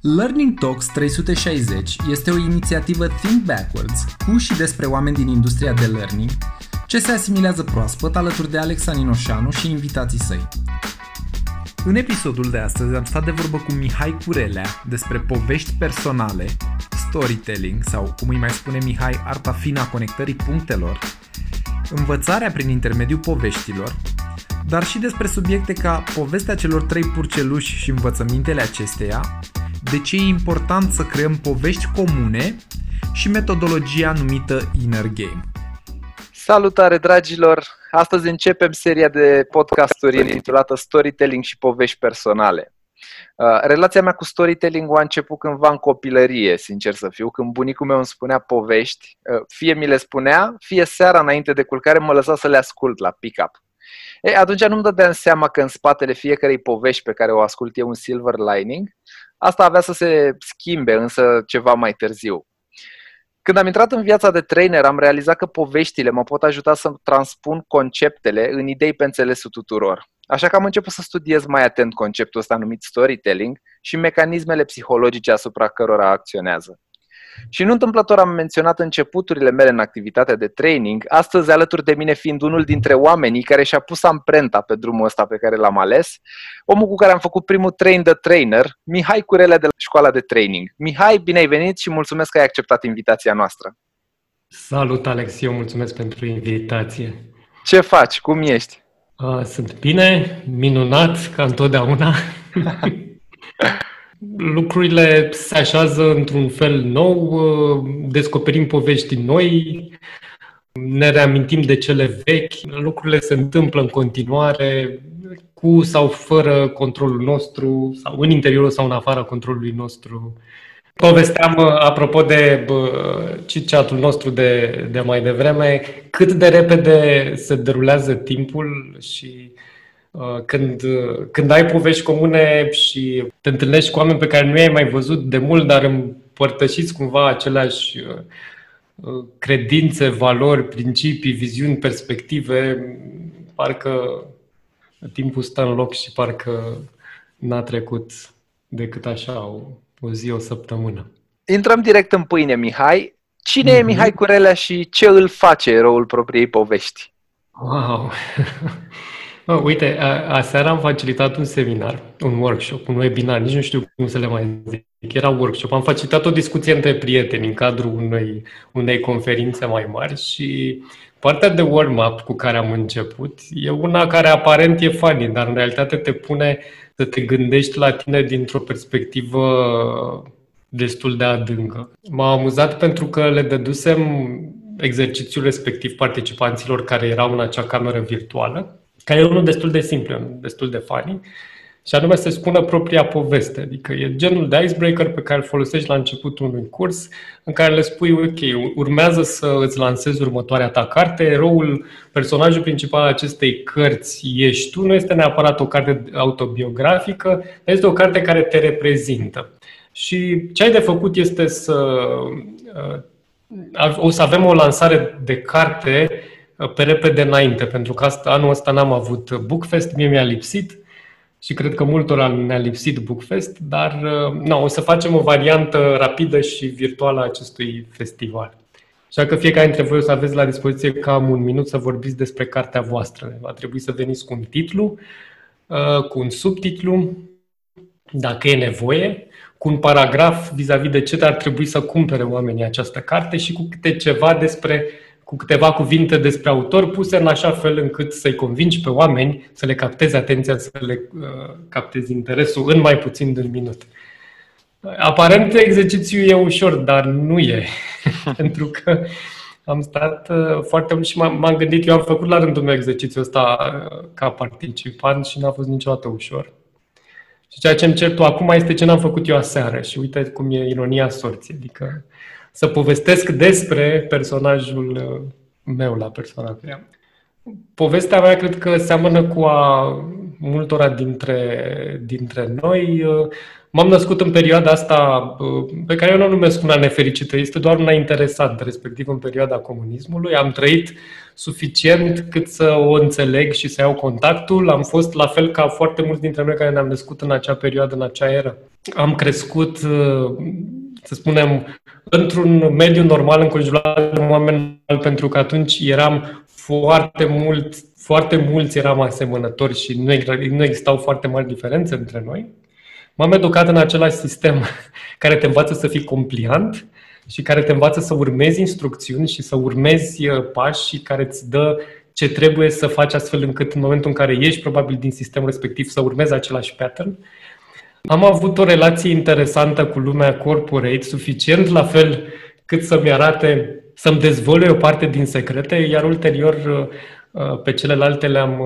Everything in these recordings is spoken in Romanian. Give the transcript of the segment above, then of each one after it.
Learning Talks 360 este o inițiativă Think Backwards cu și despre oameni din industria de learning ce se asimilează proaspăt alături de Alexa Ninoșanu și invitații săi. În episodul de astăzi am stat de vorbă cu Mihai Curelea despre povești personale, storytelling sau, cum îi mai spune Mihai, arta fină a conectării punctelor, învățarea prin intermediul poveștilor, dar și despre subiecte ca povestea celor trei purceluși și învățămintele acesteia, de ce e important să creăm povești comune și metodologia numită Inner Game. Salutare, dragilor! Astăzi începem seria de podcasturi intitulată Storytelling și povești personale. Uh, relația mea cu storytelling a început cândva în copilărie, sincer să fiu, când bunicul meu îmi spunea povești, uh, fie mi le spunea, fie seara înainte de culcare mă lăsa să le ascult la pick-up. E, atunci nu-mi dădeam seama că în spatele fiecarei povești pe care o ascult e un silver lining. Asta avea să se schimbe însă ceva mai târziu. Când am intrat în viața de trainer, am realizat că poveștile mă pot ajuta să transpun conceptele în idei pe înțelesul tuturor. Așa că am început să studiez mai atent conceptul ăsta numit storytelling și mecanismele psihologice asupra cărora acționează. Și nu întâmplător am menționat începuturile mele în activitatea de training, astăzi alături de mine fiind unul dintre oamenii care și-a pus amprenta pe drumul ăsta pe care l-am ales, omul cu care am făcut primul train the trainer, Mihai Curele de la școala de training. Mihai, bine ai venit și mulțumesc că ai acceptat invitația noastră. Salut, Alex, eu mulțumesc pentru invitație. Ce faci? Cum ești? Sunt bine, minunat, ca întotdeauna. lucrurile se așează într-un fel nou, uh, descoperim povești noi, ne reamintim de cele vechi, lucrurile se întâmplă în continuare cu sau fără controlul nostru, sau în interiorul sau în afara controlului nostru. Povesteam, uh, apropo de chat nostru de, de mai devreme, cât de repede se derulează timpul și Uh, când, uh, când ai povești comune și te întâlnești cu oameni pe care nu i-ai mai văzut de mult, dar împărtășiți cumva aceleași uh, credințe, valori, principii, viziuni, perspective, parcă timpul stă în loc și parcă n-a trecut decât așa o, o zi, o săptămână. Intrăm direct în pâine, Mihai. Cine mm-hmm. e mhm. Mihai Curelea și ce îl face eroul propriei povești? Wow! Oh, uite, a, aseară am facilitat un seminar, un workshop, un webinar, nici nu știu cum să le mai zic. Era workshop. Am facilitat o discuție între prieteni în cadrul unei, unei conferințe mai mari și partea de warm-up cu care am început e una care aparent e funny, dar în realitate te pune să te gândești la tine dintr-o perspectivă destul de adâncă. M-a amuzat pentru că le dădusem exercițiul respectiv participanților care erau în acea cameră virtuală care e unul destul de simplu, destul de funny, și anume să spună propria poveste. Adică e genul de icebreaker pe care îl folosești la începutul unui curs, în care le spui, ok, urmează să îți lansezi următoarea ta carte, eroul, personajul principal al acestei cărți ești tu, nu este neapărat o carte autobiografică, dar este o carte care te reprezintă. Și ce ai de făcut este să... Uh, o să avem o lansare de carte pe repede înainte, pentru că asta, anul ăsta n-am avut Bookfest, mie mi-a lipsit și cred că multora ne-a lipsit Bookfest, dar no, o să facem o variantă rapidă și virtuală a acestui festival. Așa că fiecare dintre voi o să aveți la dispoziție cam un minut să vorbiți despre cartea voastră. Va trebui să veniți cu un titlu, uh, cu un subtitlu, dacă e nevoie, cu un paragraf vis-a-vis de ce ar trebui să cumpere oamenii această carte și cu câte ceva despre cu câteva cuvinte despre autor puse în așa fel încât să-i convingi pe oameni să le captezi atenția, să le uh, captezi interesul în mai puțin de un minut. Aparent exercițiul e ușor, dar nu e. Pentru că am stat uh, foarte mult și m-am gândit, eu am făcut la rândul meu exercițiul ăsta uh, ca participant și n-a fost niciodată ușor. Și ceea ce îmi cer tu acum este ce n-am făcut eu aseară și uite cum e ironia sorții. Adică să povestesc despre personajul uh, meu la persoana mea. Povestea mea cred că seamănă cu a multora dintre, dintre noi. M-am născut în perioada asta pe care eu nu o numesc una nefericită, este doar una interesantă, respectiv în perioada comunismului. Am trăit suficient cât să o înțeleg și să iau contactul. Am fost la fel ca foarte mulți dintre noi care ne-am născut în acea perioadă, în acea eră. Am crescut, să spunem, într-un mediu normal înconjurat de oameni, pentru că atunci eram foarte mult, foarte mulți eram asemănători și nu, nu existau foarte mari diferențe între noi. M-am educat în același sistem care te învață să fii compliant și care te învață să urmezi instrucțiuni și să urmezi uh, pași și care îți dă ce trebuie să faci astfel încât în momentul în care ieși probabil din sistemul respectiv să urmezi același pattern. Am avut o relație interesantă cu lumea corporate, suficient la fel cât să-mi arate, să-mi dezvăluie o parte din secrete, iar ulterior uh, uh, pe celelalte le-am,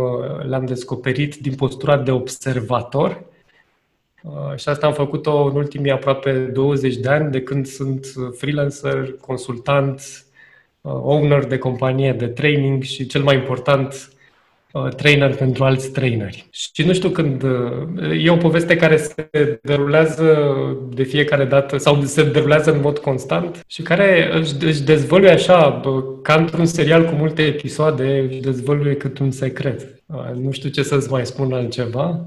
le-am descoperit din postura de observator. Uh, și asta am făcut-o în ultimii aproape 20 de ani, de când sunt freelancer, consultant, uh, owner de companie de training și cel mai important, uh, trainer pentru alți traineri. Și nu știu când... E o poveste care se derulează de fiecare dată sau se derulează în mod constant și care își dezvăluie așa, ca într-un serial cu multe episoade, își dezvăluie cât un secret. Nu știu ce să-ți mai spun altceva.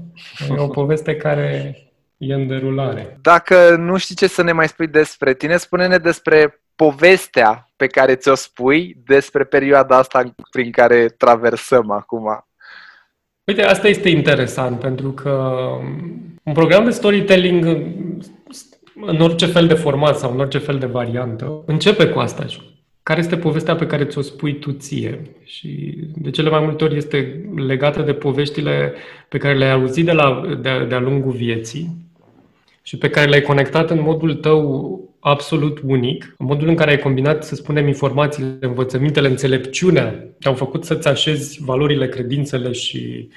E o poveste care E în derulare. Dacă nu știi ce să ne mai spui despre tine, spune-ne despre povestea pe care ți-o spui despre perioada asta prin care traversăm acum. Uite, asta este interesant, pentru că un program de storytelling în orice fel de format sau în orice fel de variantă începe cu asta. Care este povestea pe care ți-o spui tu ție? Și de cele mai multe ori este legată de poveștile pe care le-ai auzit de la, de, de-a lungul vieții și pe care le-ai conectat în modul tău absolut unic, în modul în care ai combinat, să spunem, informațiile, învățămintele, înțelepciunea, te-au făcut să-ți așezi valorile, credințele și,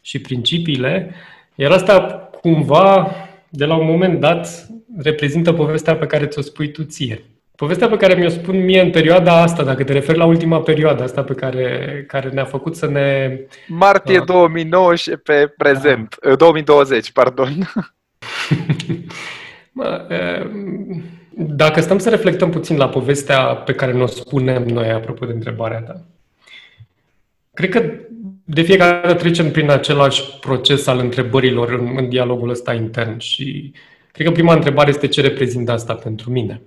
și principiile, iar asta cumva, de la un moment dat, reprezintă povestea pe care ți-o spui tu ție. Povestea pe care mi-o spun mie în perioada asta, dacă te referi la ultima perioadă asta pe care, care ne-a făcut să ne... Martie uh, 2019 pe prezent, uh, 2020, pardon. Dacă stăm să reflectăm puțin la povestea pe care ne-o spunem noi, apropo de întrebarea ta, cred că de fiecare dată trecem prin același proces al întrebărilor în, în dialogul ăsta intern și cred că prima întrebare este ce reprezintă asta pentru mine.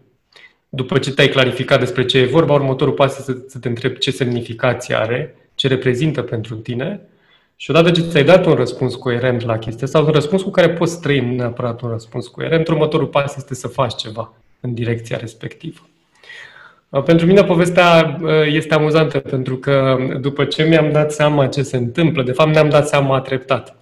După ce te-ai clarificat despre ce e vorba, următorul pas este să, să te întrebi ce semnificație are, ce reprezintă pentru tine și odată ce ți-ai dat un răspuns coerent la chestia sau un răspuns cu care poți trăi, nu neapărat un răspuns coerent, următorul pas este să faci ceva în direcția respectivă. Uh, pentru mine povestea uh, este amuzantă pentru că după ce mi-am dat seama ce se întâmplă, de fapt ne-am dat seama treptat.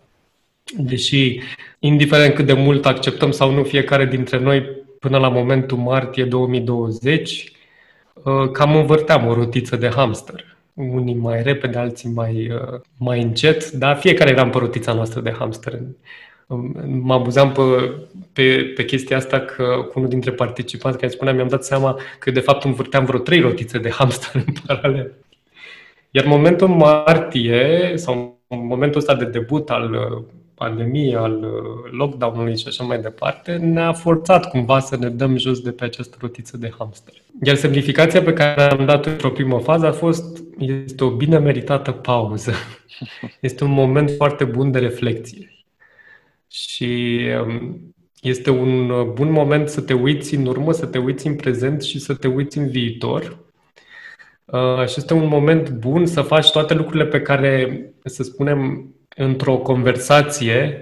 Deși, indiferent cât de mult acceptăm sau nu fiecare dintre noi, până la momentul martie 2020, uh, cam învârteam o rotiță de hamster unii mai repede, alții mai, uh, mai încet, dar fiecare era în părutița noastră de hamster. Mă abuzam pe, pe, pe chestia asta că cu unul dintre participanți care spunea, mi-am dat seama că de fapt învârteam vreo trei rotițe de hamster în paralel. Iar momentul martie, sau momentul ăsta de debut al uh, pandemiei, al uh, lockdown-ului și așa mai departe, ne-a forțat cumva să ne dăm jos de pe această rotiță de hamster. Iar semnificația pe care am dat-o într-o primă fază a fost, este o bine meritată pauză. Este un moment foarte bun de reflexie. Și um, este un uh, bun moment să te uiți în urmă, să te uiți în prezent și să te uiți în viitor. Uh, și este un moment bun să faci toate lucrurile pe care, să spunem, într-o conversație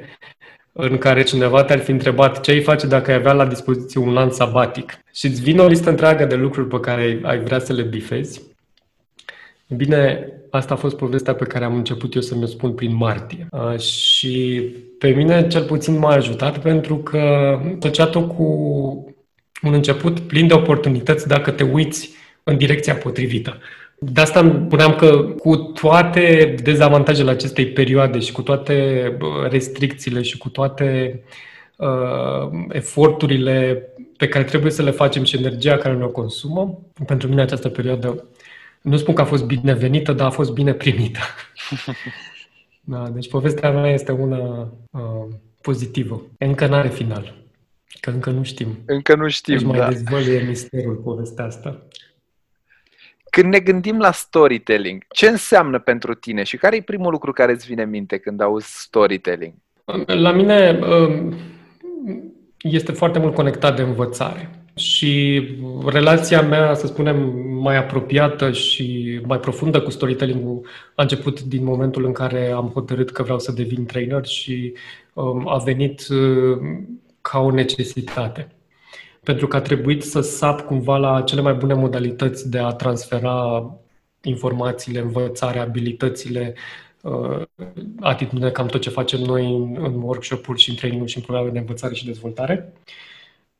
în care cineva te-ar fi întrebat ce ai face dacă ai avea la dispoziție un an sabatic și îți vine o listă întreagă de lucruri pe care ai vrea să le bifezi, bine, asta a fost povestea pe care am început eu să mi-o spun prin martie. Și pe mine cel puțin m-a ajutat pentru că asociat-o cu un început plin de oportunități dacă te uiți în direcția potrivită. De asta îmi spuneam că cu toate dezavantajele acestei perioade și cu toate restricțiile și cu toate uh, eforturile pe care trebuie să le facem și energia care ne-o consumă, pentru mine această perioadă, nu spun că a fost binevenită, dar a fost bine primită. Da, deci povestea mea este una uh, pozitivă. Încă n-are final. Că încă nu știm. Încă nu știm, deci mai da. dezvăluie misterul povestea asta. Când ne gândim la storytelling, ce înseamnă pentru tine și care e primul lucru care îți vine în minte când auzi storytelling? La mine um, este foarte mult conectat de învățare. Și relația mea, să spunem, mai apropiată și mai profundă cu storytelling-ul a început din momentul în care am hotărât că vreau să devin trainer și um, a venit uh, ca o necesitate. Pentru că a trebuit să sap cumva la cele mai bune modalități de a transfera informațiile, învățarea, abilitățile, uh, atitudine, cam tot ce facem noi în, în workshop-uri și în training și în programe de învățare și dezvoltare.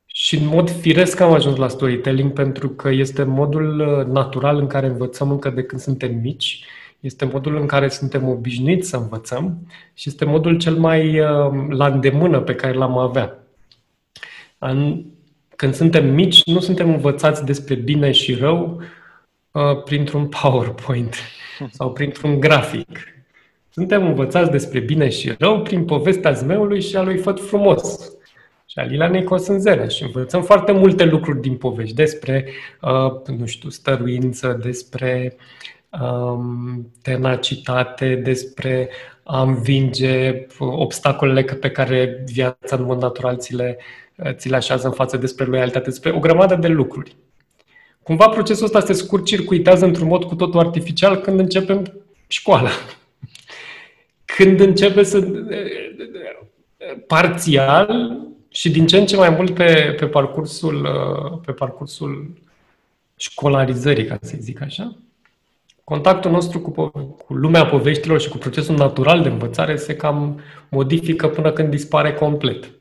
Și în mod firesc am ajuns la storytelling pentru că este modul uh, natural în care învățăm încă de când suntem mici, este modul în care suntem obișnuiți să învățăm și este modul cel mai uh, la îndemână pe care l-am avea. Când suntem mici, nu suntem învățați despre bine și rău uh, printr-un PowerPoint sau printr-un grafic. Suntem învățați despre bine și rău prin povestea zmeului și a lui Făt Frumos și a Lilanei Cosânzene și învățăm foarte multe lucruri din povești despre, uh, nu știu, stăruință, despre um, tenacitate, despre a învinge obstacolele pe care viața în mod natural ți le, ți le așează în față despre loialitate, despre o grămadă de lucruri. Cumva procesul ăsta se scurt-circuitează într-un mod cu totul artificial când începem școala. Când începe să... parțial și din ce în ce mai mult pe, pe, parcursul, pe parcursul școlarizării, ca să zic așa, contactul nostru cu, cu lumea poveștilor și cu procesul natural de învățare se cam modifică până când dispare complet.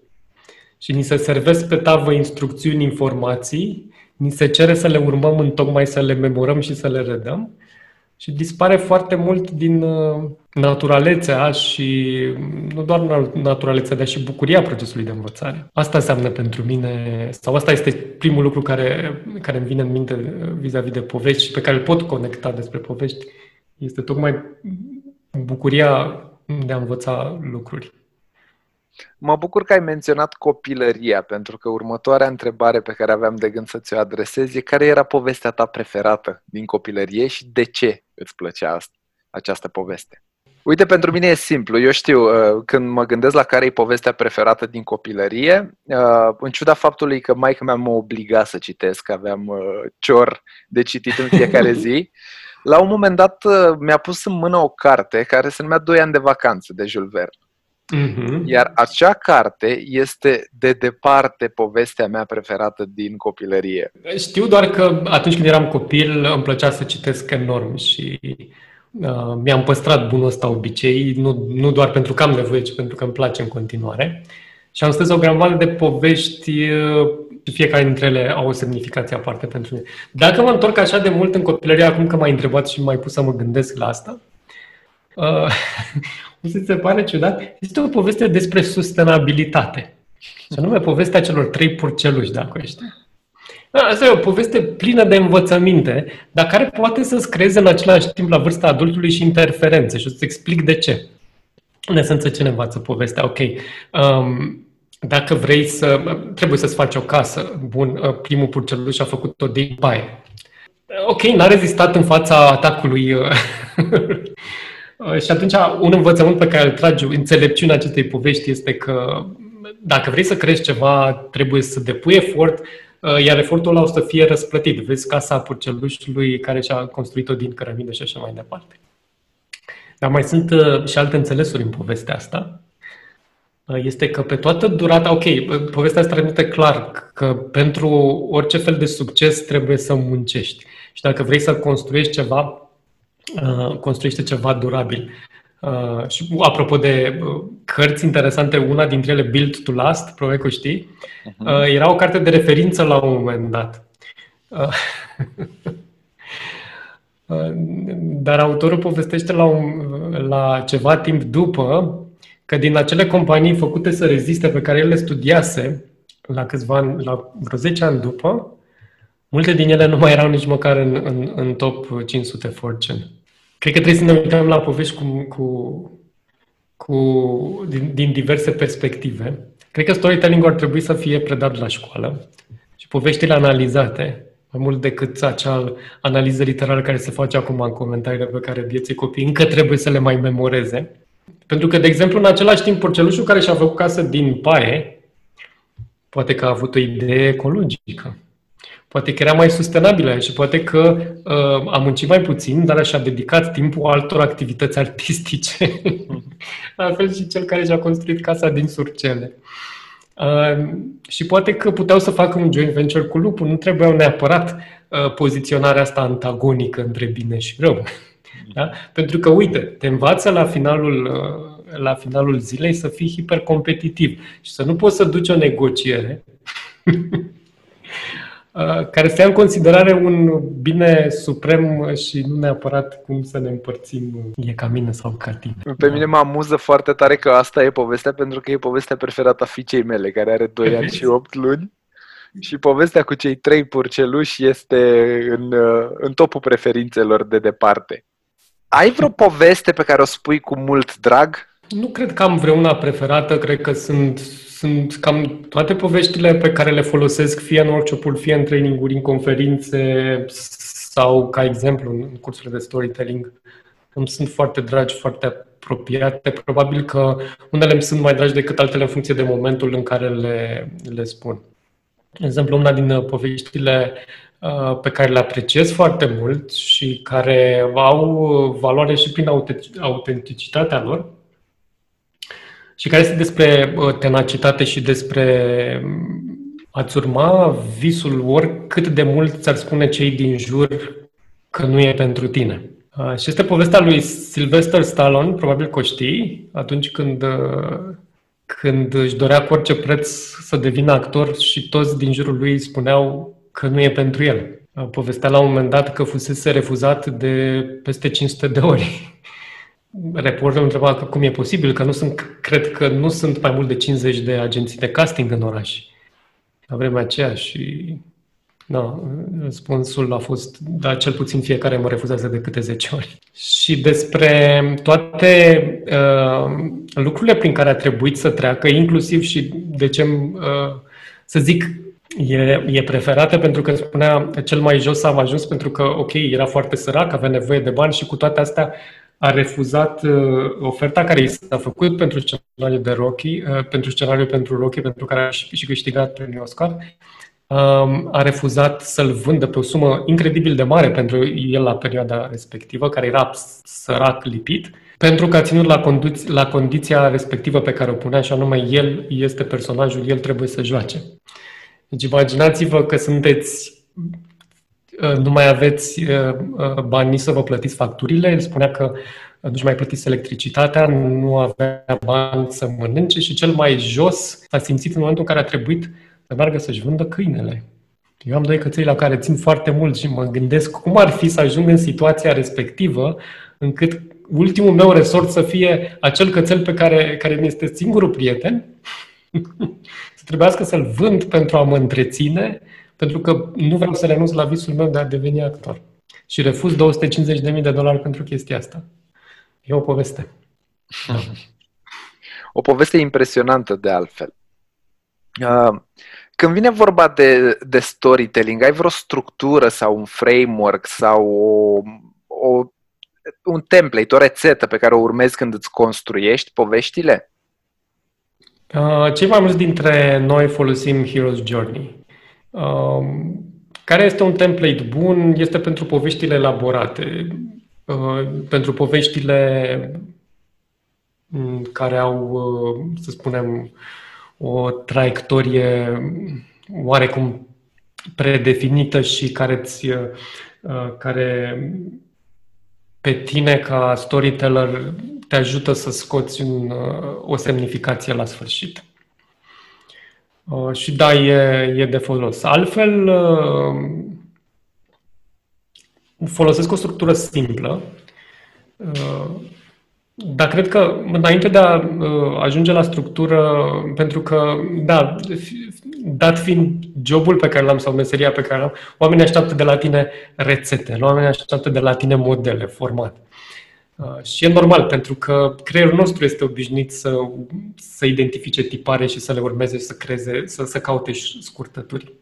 Și ni se servesc pe tavă instrucțiuni, informații, ni se cere să le urmăm în tocmai să le memorăm și să le redăm și dispare foarte mult din uh, naturalețea și nu doar naturalețea, dar și bucuria procesului de învățare. Asta înseamnă pentru mine, sau asta este primul lucru care, care îmi vine în minte vis-a-vis de povești și pe care îl pot conecta despre povești, este tocmai bucuria de a învăța lucruri. Mă bucur că ai menționat copilăria, pentru că următoarea întrebare pe care aveam de gând să ți-o adresez e care era povestea ta preferată din copilărie și de ce îți plăcea asta, această poveste? Uite, pentru mine e simplu. Eu știu, uh, când mă gândesc la care e povestea preferată din copilărie, uh, în ciuda faptului că maica mea mă obliga să citesc, aveam uh, cior de citit în fiecare zi, la un moment dat mi-a pus în mână o carte care se numea Doi ani de vacanță de Jules Verne. Uh-huh. Iar acea carte este de departe povestea mea preferată din copilărie. Știu doar că atunci când eram copil îmi plăcea să citesc enorm și uh, mi-am păstrat bunul ăsta obicei, nu, nu doar pentru că am nevoie, ci pentru că îmi place în continuare. Și am scris o grămadă de povești uh, și fiecare dintre ele au o semnificație aparte pentru mine. Dacă mă întorc așa de mult în copilărie, acum că m-ai întrebat și m-ai pus să mă gândesc la asta, uh, nu se, se pare ciudat? Este o poveste despre sustenabilitate. Și anume povestea celor trei purceluși, dacă ești. Da, asta e o poveste plină de învățăminte, dar care poate să-ți creeze în același timp la vârsta adultului și interferențe. Și o să-ți explic de ce. În esență, ce ne învață povestea? Ok, um, dacă vrei să... Trebuie să-ți faci o casă. Bun, uh, primul purceluș a făcut-o din paie. Ok, n-a rezistat în fața atacului uh, Uh, și atunci, un învățământ pe care îl tragi, înțelepciunea acestei povești este că dacă vrei să crești ceva, trebuie să depui efort, uh, iar efortul ăla o să fie răsplătit. Vezi casa purcelușului care și-a construit-o din cărămidă și așa mai departe. Dar mai sunt uh, și alte înțelesuri în povestea asta. Este că pe toată durata, ok, povestea asta transmite clar că pentru orice fel de succes trebuie să muncești. Și dacă vrei să construiești ceva, Uh, construiește ceva durabil. Uh, și apropo de uh, cărți interesante, una dintre ele, Build to Last, probabil că știi, uh-huh. uh, era o carte de referință la un moment dat. Uh, dar autorul povestește la, un, la ceva timp după că din acele companii făcute să reziste pe care el le studiase la câțiva ani, la vreo 10 ani după, multe din ele nu mai erau nici măcar în, în, în top 500 Fortune. Cred că trebuie să ne uităm la povești cu, cu, cu, din, din diverse perspective. Cred că storytelling ar trebui să fie predat la școală și poveștile analizate, mai mult decât acea analiză literară care se face acum în comentariile pe care vieții copii încă trebuie să le mai memoreze. Pentru că, de exemplu, în același timp, porcelușul care și-a făcut casă din paie, poate că a avut o idee ecologică. Poate că era mai sustenabilă și poate că uh, a muncit mai puțin, dar și-a dedicat timpul altor activități artistice. La fel și cel care și-a construit casa din surcele. Uh, și poate că puteau să facă un joint venture cu lupul, nu trebuiau neapărat uh, poziționarea asta antagonică între bine și rău. Da? Pentru că, uite, te învață la finalul, uh, la finalul zilei să fii hipercompetitiv și să nu poți să duci o negociere Uh, care să ia în considerare un bine suprem și nu neapărat cum să ne împărțim e ca mine sau ca tine. Pe mine mă amuză foarte tare că asta e povestea, pentru că e povestea preferată a fiicei mele, care are 2 ani și 8 luni. Și povestea cu cei trei purceluși este în, uh, în topul preferințelor de departe. Ai vreo poveste pe care o spui cu mult drag? Nu cred că am vreuna preferată, cred că sunt sunt cam toate poveștile pe care le folosesc fie în workshop fie în training-uri, în conferințe sau ca exemplu în cursurile de storytelling. Îmi sunt foarte dragi, foarte apropiate. Probabil că unele îmi sunt mai dragi decât altele în funcție de momentul în care le, le spun. De exemplu, una din poveștile uh, pe care le apreciez foarte mult și care au valoare și prin autenticitatea lor și care este despre tenacitate și despre mm, a-ți urma visul oricât de mult ți-ar spune cei din jur că nu e pentru tine. Și este povestea lui Sylvester Stallone, probabil că o știi, atunci când, când își dorea cu orice preț să devină actor și toți din jurul lui spuneau că nu e pentru el. Povestea la un moment dat că fusese refuzat de peste 500 de ori reporterul întreba că cum e posibil, că nu sunt, cred că nu sunt mai mult de 50 de agenții de casting în oraș. La vremea aceea și da, răspunsul a fost, da, cel puțin fiecare mă refuzează de câte 10 ori. Și despre toate uh, lucrurile prin care a trebuit să treacă, inclusiv și de ce, uh, să zic, e, e preferată pentru că spunea cel mai jos am ajuns pentru că, ok, era foarte sărac, avea nevoie de bani și cu toate astea a refuzat uh, oferta care i s-a făcut pentru scenariul de Rocky, uh, pentru scenariul pentru Rocky, pentru care aș și, și câștigat premiul Oscar. Um, a refuzat să-l vândă pe o sumă incredibil de mare pentru el la perioada respectivă, care era sărac lipit, pentru că a ținut la, condu- la condiția respectivă pe care o punea, și anume el este personajul, el trebuie să joace. Deci imaginați-vă că sunteți Uh, nu mai aveți uh, uh, bani nici să vă plătiți facturile. El spunea că nu-și mai plătiți electricitatea, nu avea bani să mănânce și cel mai jos s-a simțit în momentul în care a trebuit să meargă să-și vândă câinele. Eu am doi căței la care țin foarte mult și mă gândesc cum ar fi să ajung în situația respectivă încât ultimul meu resort să fie acel cățel pe care, care mi este singurul prieten, să trebuiască să-l vând pentru a mă întreține pentru că nu vreau să renunț la visul meu de a deveni actor. Și refuz 250.000 de dolari pentru chestia asta. E o poveste. o poveste impresionantă de altfel. Uh, când vine vorba de, de storytelling, ai vreo structură sau un framework sau o, o, un template, o rețetă pe care o urmezi când îți construiești poveștile? Uh, cei mai mulți dintre noi folosim Hero's Journey. Um, care este un template bun? Este pentru poveștile elaborate, uh, pentru poveștile mm, care au, uh, să spunem, o traiectorie oarecum predefinită și care, ți, uh, care pe tine ca storyteller te ajută să scoți un, o semnificație la sfârșit. Uh, și da, e, e de folos. Altfel, uh, folosesc o structură simplă, uh, dar cred că înainte de a ajunge la structură, pentru că, da, dat fiind jobul pe care l-am sau meseria pe care l-am, oamenii așteaptă de la tine rețete, oamenii așteaptă de la tine modele, format. Uh, și e normal, pentru că creierul nostru este obișnuit să, să identifice tipare și să le urmeze și să creeze, să, să caute scurtături.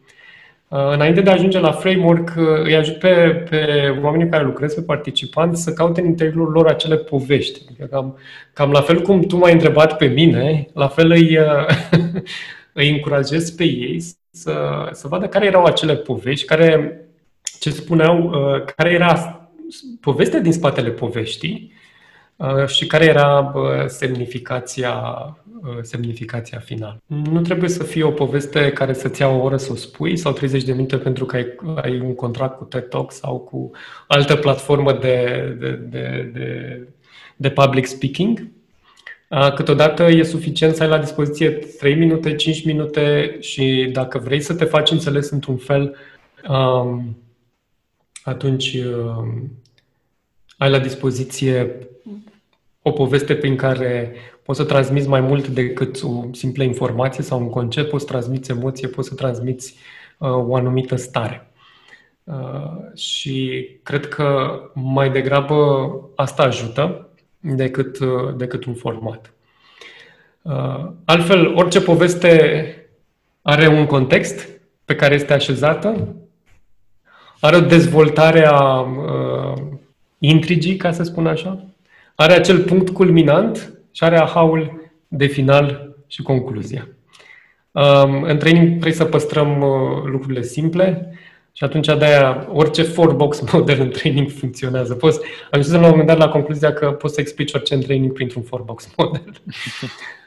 Uh, înainte de a ajunge la framework, uh, îi ajut pe, pe oamenii care lucrez, pe participanți, să caute în interiorul lor acele povești. Adică cam, cam la fel cum tu m-ai întrebat pe mine, la fel îi, îi încurajez pe ei să, să vadă care erau acele povești, care, ce spuneau, care era povestea din spatele poveștii uh, și care era semnificația, uh, semnificația finală. Nu trebuie să fie o poveste care să-ți ia o oră să o spui sau 30 de minute pentru că ai, ai un contract cu TED Talk sau cu altă platformă de, de, de, de, de public speaking. Uh, câteodată e suficient să ai la dispoziție 3 minute, 5 minute și dacă vrei să te faci înțeles într-un fel, um, atunci ai la dispoziție o poveste prin care poți să transmiți mai mult decât o simplă informație sau un concept, poți să transmiți emoție, poți să transmiți uh, o anumită stare. Uh, și cred că mai degrabă asta ajută decât, uh, decât un format. Uh, altfel, orice poveste are un context pe care este așezată, are o dezvoltare a uh, intrigii, ca să spun așa, are acel punct culminant și are aha-ul de final și concluzia. Um, în training trebuie să păstrăm uh, lucrurile simple și atunci de-aia orice four-box model în training funcționează. Poți, am ajuns la un moment dat la concluzia că poți să explici orice în training printr-un four-box model.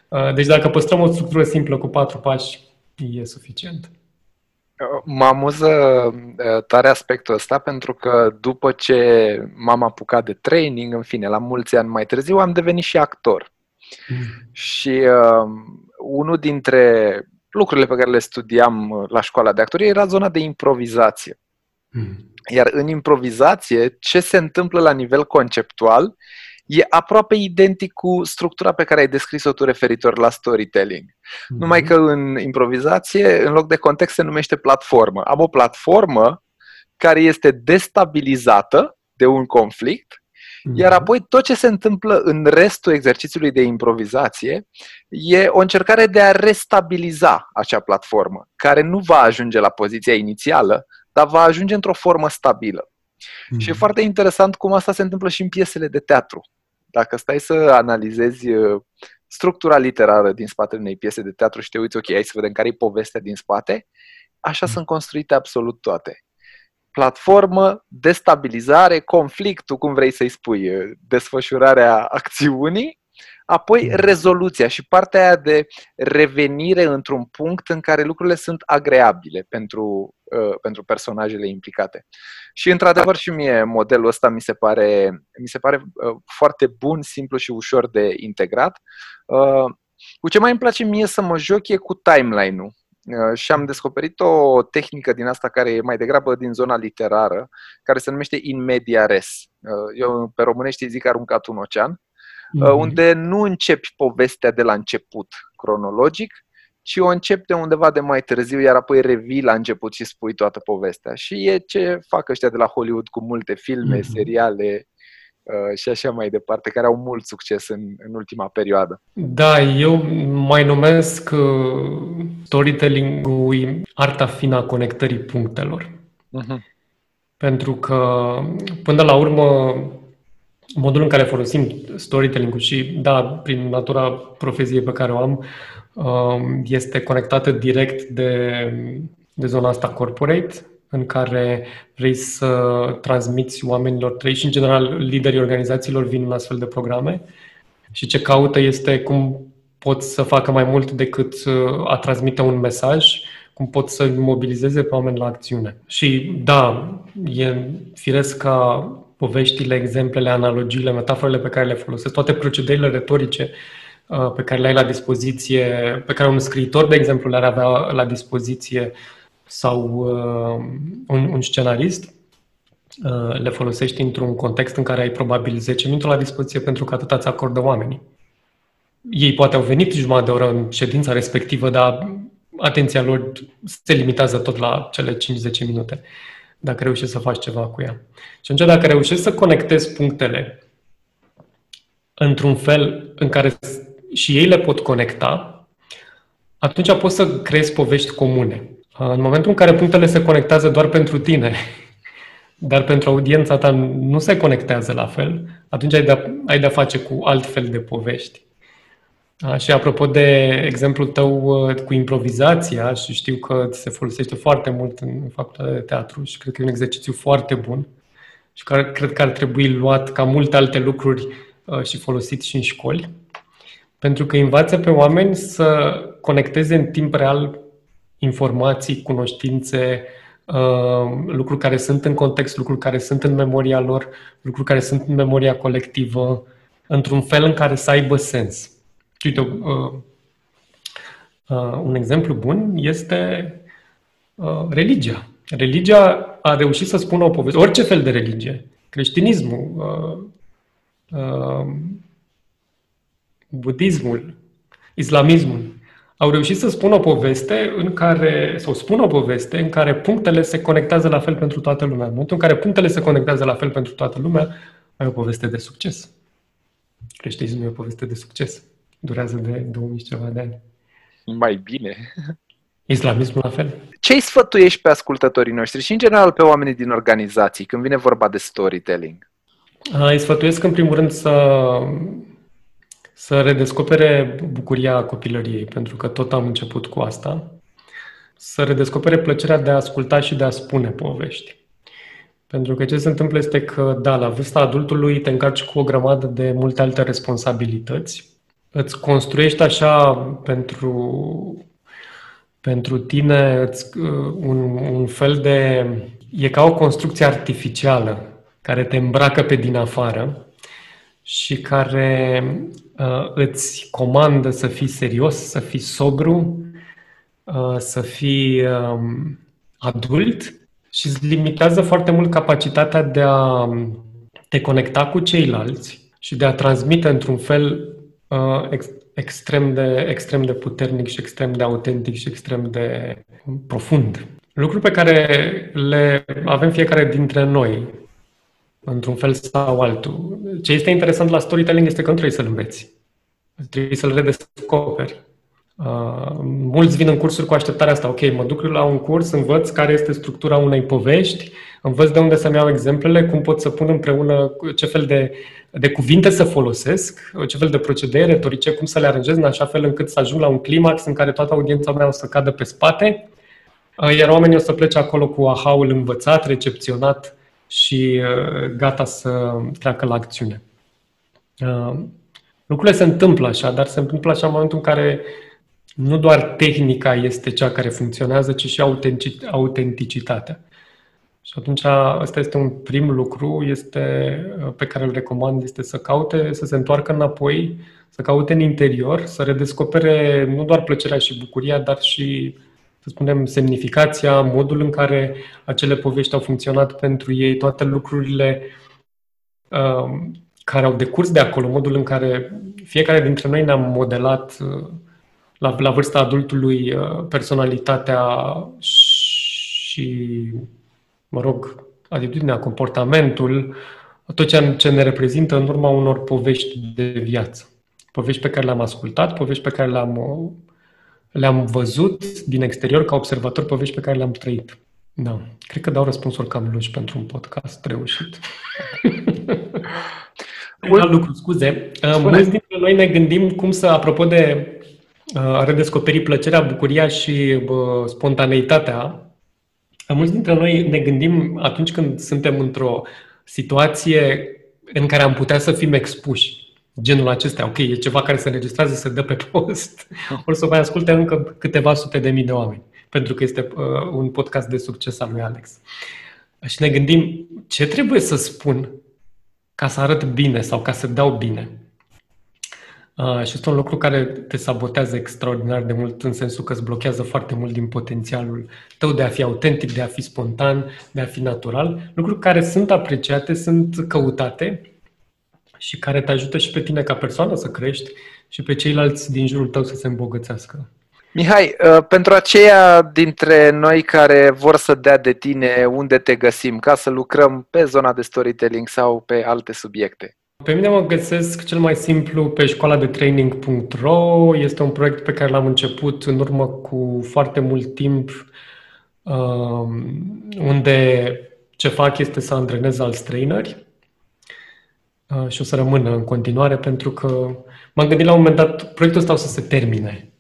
Uh, deci dacă păstrăm o structură simplă cu patru pași, e suficient. Mă amuză uh, tare aspectul ăsta pentru că după ce m-am apucat de training, în fine, la mulți ani mai târziu, am devenit și actor. Mm. Și uh, unul dintre lucrurile pe care le studiam uh, la școala de actorie era zona de improvizație. Mm. Iar în improvizație, ce se întâmplă la nivel conceptual e aproape identic cu structura pe care ai descris-o tu referitor la storytelling. Mm-hmm. Numai că în improvizație, în loc de context, se numește platformă. Am o platformă care este destabilizată de un conflict, mm-hmm. iar apoi tot ce se întâmplă în restul exercițiului de improvizație e o încercare de a restabiliza acea platformă, care nu va ajunge la poziția inițială, dar va ajunge într-o formă stabilă. Mm-hmm. Și e foarte interesant cum asta se întâmplă și în piesele de teatru. Dacă stai să analizezi uh, structura literară din spatele unei piese de teatru și te uiți, ok, hai să vedem care e povestea din spate, așa mm. sunt construite absolut toate. Platformă, destabilizare, conflictul, cum vrei să-i spui, uh, desfășurarea acțiunii, apoi mm. rezoluția și partea aia de revenire într-un punct în care lucrurile sunt agreabile pentru Uh, pentru personajele implicate. Și într-adevăr și mie modelul ăsta mi se pare, mi se pare uh, foarte bun, simplu și ușor de integrat. Uh, cu ce mai îmi place mie să mă joc e cu timeline-ul. Și am descoperit o tehnică din asta care e mai degrabă din zona literară, care se numește in media res. Eu pe românește zic aruncat un ocean, mm-hmm. unde nu începi povestea de la început cronologic, ci o încep de undeva de mai târziu, iar apoi revii la început și spui toată povestea. Și e ce fac ăștia de la Hollywood cu multe filme, mm-hmm. seriale uh, și așa mai departe, care au mult succes în, în ultima perioadă. Da, eu mai numesc uh, storytelling-ul arta fină a conectării punctelor. Mm-hmm. Pentru că, până la urmă, modul în care folosim storytelling-ul și, da, prin natura profeziei pe care o am, Um, este conectată direct de, de zona asta corporate, în care vrei să transmiți oamenilor trei și, în general, liderii organizațiilor vin în astfel de programe și ce caută este cum pot să facă mai mult decât uh, a transmite un mesaj, cum pot să mobilizeze pe oameni la acțiune. Și da, e firesc ca poveștile, exemplele, analogiile, metaforele pe care le folosesc, toate procedeile retorice Uh, pe care le ai la dispoziție, pe care un scriitor, de exemplu, le-ar avea la dispoziție sau uh, un, un scenarist, uh, le folosești într-un context în care ai probabil 10 minute la dispoziție pentru că atâta îți acordă oamenii. Ei poate au venit jumătate de oră în ședința respectivă, dar atenția lor se limitează tot la cele 5-10 minute, dacă reușești să faci ceva cu ea. Și atunci, dacă reușești să conectezi punctele într-un fel în care și ei le pot conecta, atunci poți să creezi povești comune. În momentul în care punctele se conectează doar pentru tine, dar pentru audiența ta nu se conectează la fel, atunci ai de-a, ai de-a face cu alt fel de povești. A, și apropo de exemplul tău uh, cu improvizația, și știu că se folosește foarte mult în facultatea de teatru și cred că e un exercițiu foarte bun și care cred că ar trebui luat ca multe alte lucruri uh, și folosit și în școli, pentru că învață pe oameni să conecteze în timp real informații, cunoștințe, uh, lucruri care sunt în context, lucruri care sunt în memoria lor, lucruri care sunt în memoria colectivă, într-un fel în care să aibă sens. Uite, uh, uh, un exemplu bun este uh, religia. Religia a reușit să spună o poveste, orice fel de religie, creștinismul, uh, uh, budismul, islamismul, au reușit să spună o poveste în care, sau spună o poveste în care punctele se conectează la fel pentru toată lumea. În momentul în care punctele se conectează la fel pentru toată lumea, ai o poveste de succes. Creștinismul e o poveste de succes. Durează de 2000 ceva de ani. Mai bine. Islamismul la fel. Ce îi sfătuiești pe ascultătorii noștri și, în general, pe oamenii din organizații când vine vorba de storytelling? Îi sfătuiesc, în primul rând, să, să redescopere bucuria copilăriei, pentru că tot am început cu asta. Să redescopere plăcerea de a asculta și de a spune povești. Pentru că ce se întâmplă este că, da, la vârsta adultului te încarci cu o grămadă de multe alte responsabilități. Îți construiești așa pentru, pentru tine îți, uh, un, un fel de... E ca o construcție artificială care te îmbracă pe din afară și care uh, îți comandă să fii serios, să fii sobru, uh, să fii uh, adult și îți limitează foarte mult capacitatea de a te conecta cu ceilalți și de a transmite într-un fel uh, ex- extrem, de, extrem de puternic și extrem de autentic și extrem de profund. Lucruri pe care le avem fiecare dintre noi, într-un fel sau altul. Ce este interesant la storytelling este că nu trebuie să-l înveți. Trebuie să-l redescoperi. Uh, mulți vin în cursuri cu așteptarea asta. Ok, mă duc la un curs, învăț care este structura unei povești, învăț de unde să-mi iau exemplele, cum pot să pun împreună ce fel de, de cuvinte să folosesc, ce fel de procedee retorice, cum să le aranjez în așa fel încât să ajung la un climax în care toată audiența mea o să cadă pe spate, uh, iar oamenii o să plece acolo cu aha-ul învățat, recepționat și uh, gata să treacă la acțiune. Uh, lucrurile se întâmplă așa, dar se întâmplă așa în momentul în care nu doar tehnica este cea care funcționează, ci și autenticitatea. Și atunci ăsta este un prim lucru este, pe care îl recomand, este să caute, să se întoarcă înapoi, să caute în interior, să redescopere nu doar plăcerea și bucuria, dar și, să spunem, semnificația, modul în care acele povești au funcționat pentru ei, toate lucrurile uh, care au decurs de acolo, modul în care fiecare dintre noi ne-am modelat uh, la, la vârsta adultului uh, personalitatea și, mă rog, atitudinea, comportamentul, tot ce, ce ne reprezintă în urma unor povești de viață. Povești pe care le-am ascultat, povești pe care le-am, uh, le-am văzut din exterior ca observator, povești pe care le-am trăit. Da. Cred că dau răspunsuri cam lungi pentru un podcast reușit. Un alt lucru, scuze. Uh, Spune. Mulți dintre noi ne gândim cum să, apropo de a redescoperi plăcerea, bucuria și bă, spontaneitatea. Mulți dintre noi ne gândim atunci când suntem într-o situație în care am putea să fim expuși. Genul acesta, ok, e ceva care se înregistrează, se dă pe post, o să mai asculte încă câteva sute de mii de oameni, pentru că este uh, un podcast de succes al lui Alex. Și ne gândim, ce trebuie să spun ca să arăt bine sau ca să dau bine? Uh, și este un lucru care te sabotează extraordinar de mult, în sensul că îți blochează foarte mult din potențialul tău de a fi autentic, de a fi spontan, de a fi natural. Lucruri care sunt apreciate, sunt căutate și care te ajută și pe tine ca persoană să crești și pe ceilalți din jurul tău să se îmbogățească. Mihai, uh, pentru aceia dintre noi care vor să dea de tine unde te găsim ca să lucrăm pe zona de storytelling sau pe alte subiecte. Pe mine mă găsesc cel mai simplu pe școala de training.ro. Este un proiect pe care l-am început în urmă cu foarte mult timp, um, unde ce fac este să antrenez alți traineri uh, și o să rămână în continuare pentru că m-am gândit la un moment dat, proiectul ăsta o să se termine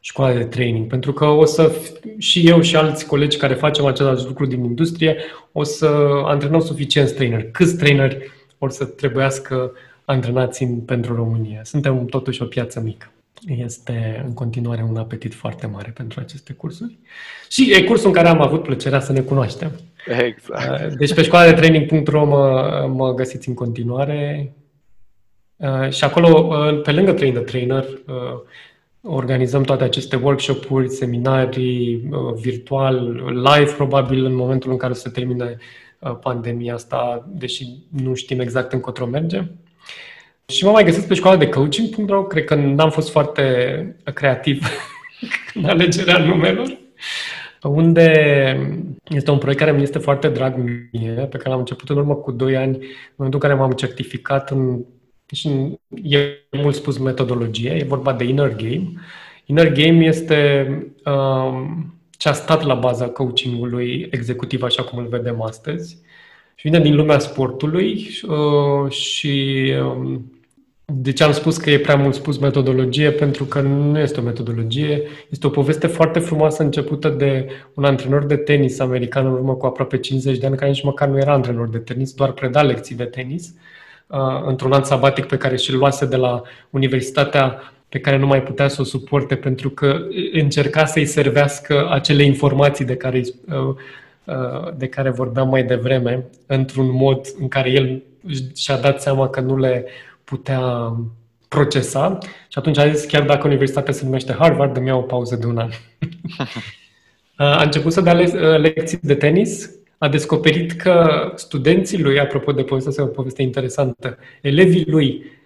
școala de training, pentru că o să și eu și alți colegi care facem același lucru din industrie o să antrenăm suficient trainer. Câți traineri or să trebuiască antrenați în, pentru România? Suntem totuși o piață mică. Este în continuare un apetit foarte mare pentru aceste cursuri. Și e cursul în care am avut plăcerea să ne cunoaștem. Exact. Deci pe școala de training.ro mă, mă găsiți în continuare. Uh, și acolo, uh, pe lângă Train the Trainer, uh, organizăm toate aceste workshop-uri, seminarii, uh, virtual, live, probabil, în momentul în care se termine uh, pandemia asta, deși nu știm exact încotro merge. Și mă mai găsesc pe școala de coaching.ro, cred că n-am fost foarte creativ în alegerea numelor, unde este un proiect care mi este foarte drag mie, pe care l-am început în urmă cu 2 ani, în momentul în care m-am certificat în și e mult spus metodologie, e vorba de inner game. Inner game este um, ce a stat la baza coachingului executiv așa cum îl vedem astăzi. Și vine din lumea sportului uh, și um, de ce am spus că e prea mult spus metodologie? Pentru că nu este o metodologie, este o poveste foarte frumoasă începută de un antrenor de tenis american în urmă cu aproape 50 de ani, care nici măcar nu era antrenor de tenis, doar preda lecții de tenis. Uh, Uh, într-un an sabatic pe care și-l luase de la universitatea pe care nu mai putea să o suporte pentru că încerca să-i servească acele informații de care, uh, uh, de care vorbeam mai devreme, într-un mod în care el și-a dat seama că nu le putea procesa și atunci a zis, chiar dacă universitatea se numește Harvard, îmi iau o pauză de un an. a început să dea le- lecții de tenis a descoperit că studenții lui, apropo de povestea asta, o poveste interesantă, elevii lui, uh,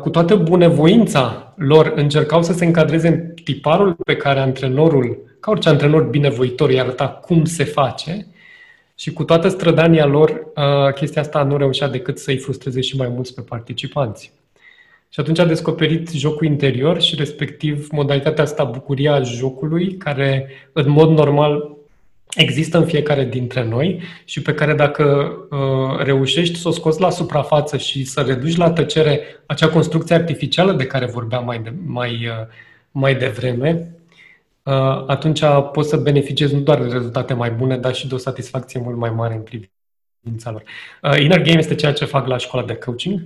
cu toată bunevoința lor, încercau să se încadreze în tiparul pe care antrenorul, ca orice antrenor binevoitor, îi arăta cum se face și cu toată strădania lor, uh, chestia asta nu reușea decât să-i frustreze și mai mulți pe participanți. Și atunci a descoperit jocul interior și respectiv modalitatea asta, bucuria jocului, care în mod normal există în fiecare dintre noi și pe care dacă uh, reușești să o scoți la suprafață și să reduci la tăcere acea construcție artificială de care vorbeam mai, de, mai, uh, mai devreme, uh, atunci poți să beneficiezi nu doar de rezultate mai bune, dar și de o satisfacție mult mai mare în privința lor. Uh, Inner Game este ceea ce fac la școala de coaching.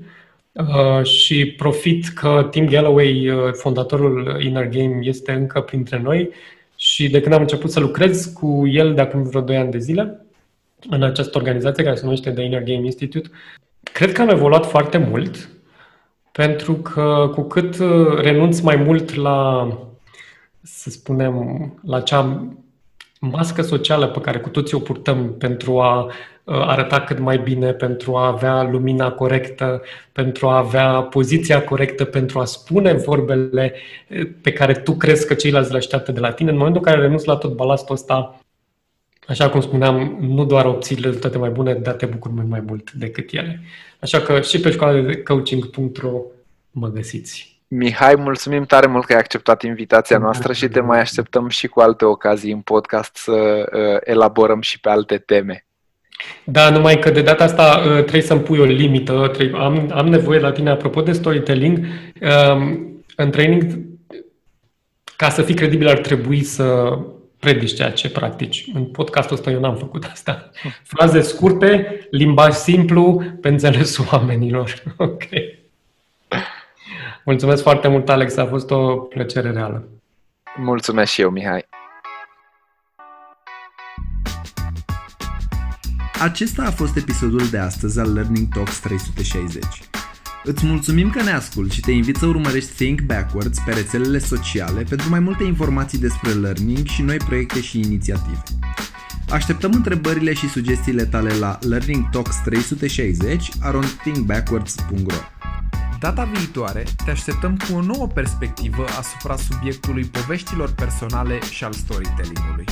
Uh, și profit că Tim Galloway, uh, fondatorul Inner Game, este încă printre noi și de când am început să lucrez cu el de acum vreo 2 ani de zile, în această organizație care se numește The Inner Game Institute, cred că am evoluat foarte mult, pentru că cu cât uh, renunț mai mult la, să spunem, la cea mască socială pe care cu toții o purtăm pentru a uh, arăta cât mai bine, pentru a avea lumina corectă, pentru a avea poziția corectă, pentru a spune vorbele uh, pe care tu crezi că ceilalți le așteaptă de la tine. În momentul în care renunți la tot balastul ăsta, așa cum spuneam, nu doar obții rezultate mai bune, dar te bucuri mai, mai mult decât ele. Așa că și pe școala de coaching.ro mă găsiți. Mihai, mulțumim tare mult că ai acceptat invitația noastră și te mai așteptăm și cu alte ocazii în podcast să uh, elaborăm și pe alte teme. Da, numai că de data asta uh, trebuie să-mi pui o limită. Trebuie, am, am nevoie la tine, apropo de storytelling, um, în training, ca să fii credibil, ar trebui să predici ceea ce practici. În podcastul ăsta eu n-am făcut asta. Fraze scurte, limbaj simplu, pe înțelesul oamenilor. Ok. Mulțumesc foarte mult, Alex. A fost o plăcere reală. Mulțumesc și eu, Mihai. Acesta a fost episodul de astăzi al Learning Talks 360. Îți mulțumim că ne asculti și te invit să urmărești Think Backwards pe rețelele sociale pentru mai multe informații despre learning și noi proiecte și inițiative. Așteptăm întrebările și sugestiile tale la Learning Talks 360 thinkbackwards.ro Data viitoare te așteptăm cu o nouă perspectivă asupra subiectului poveștilor personale și al storytelling-ului.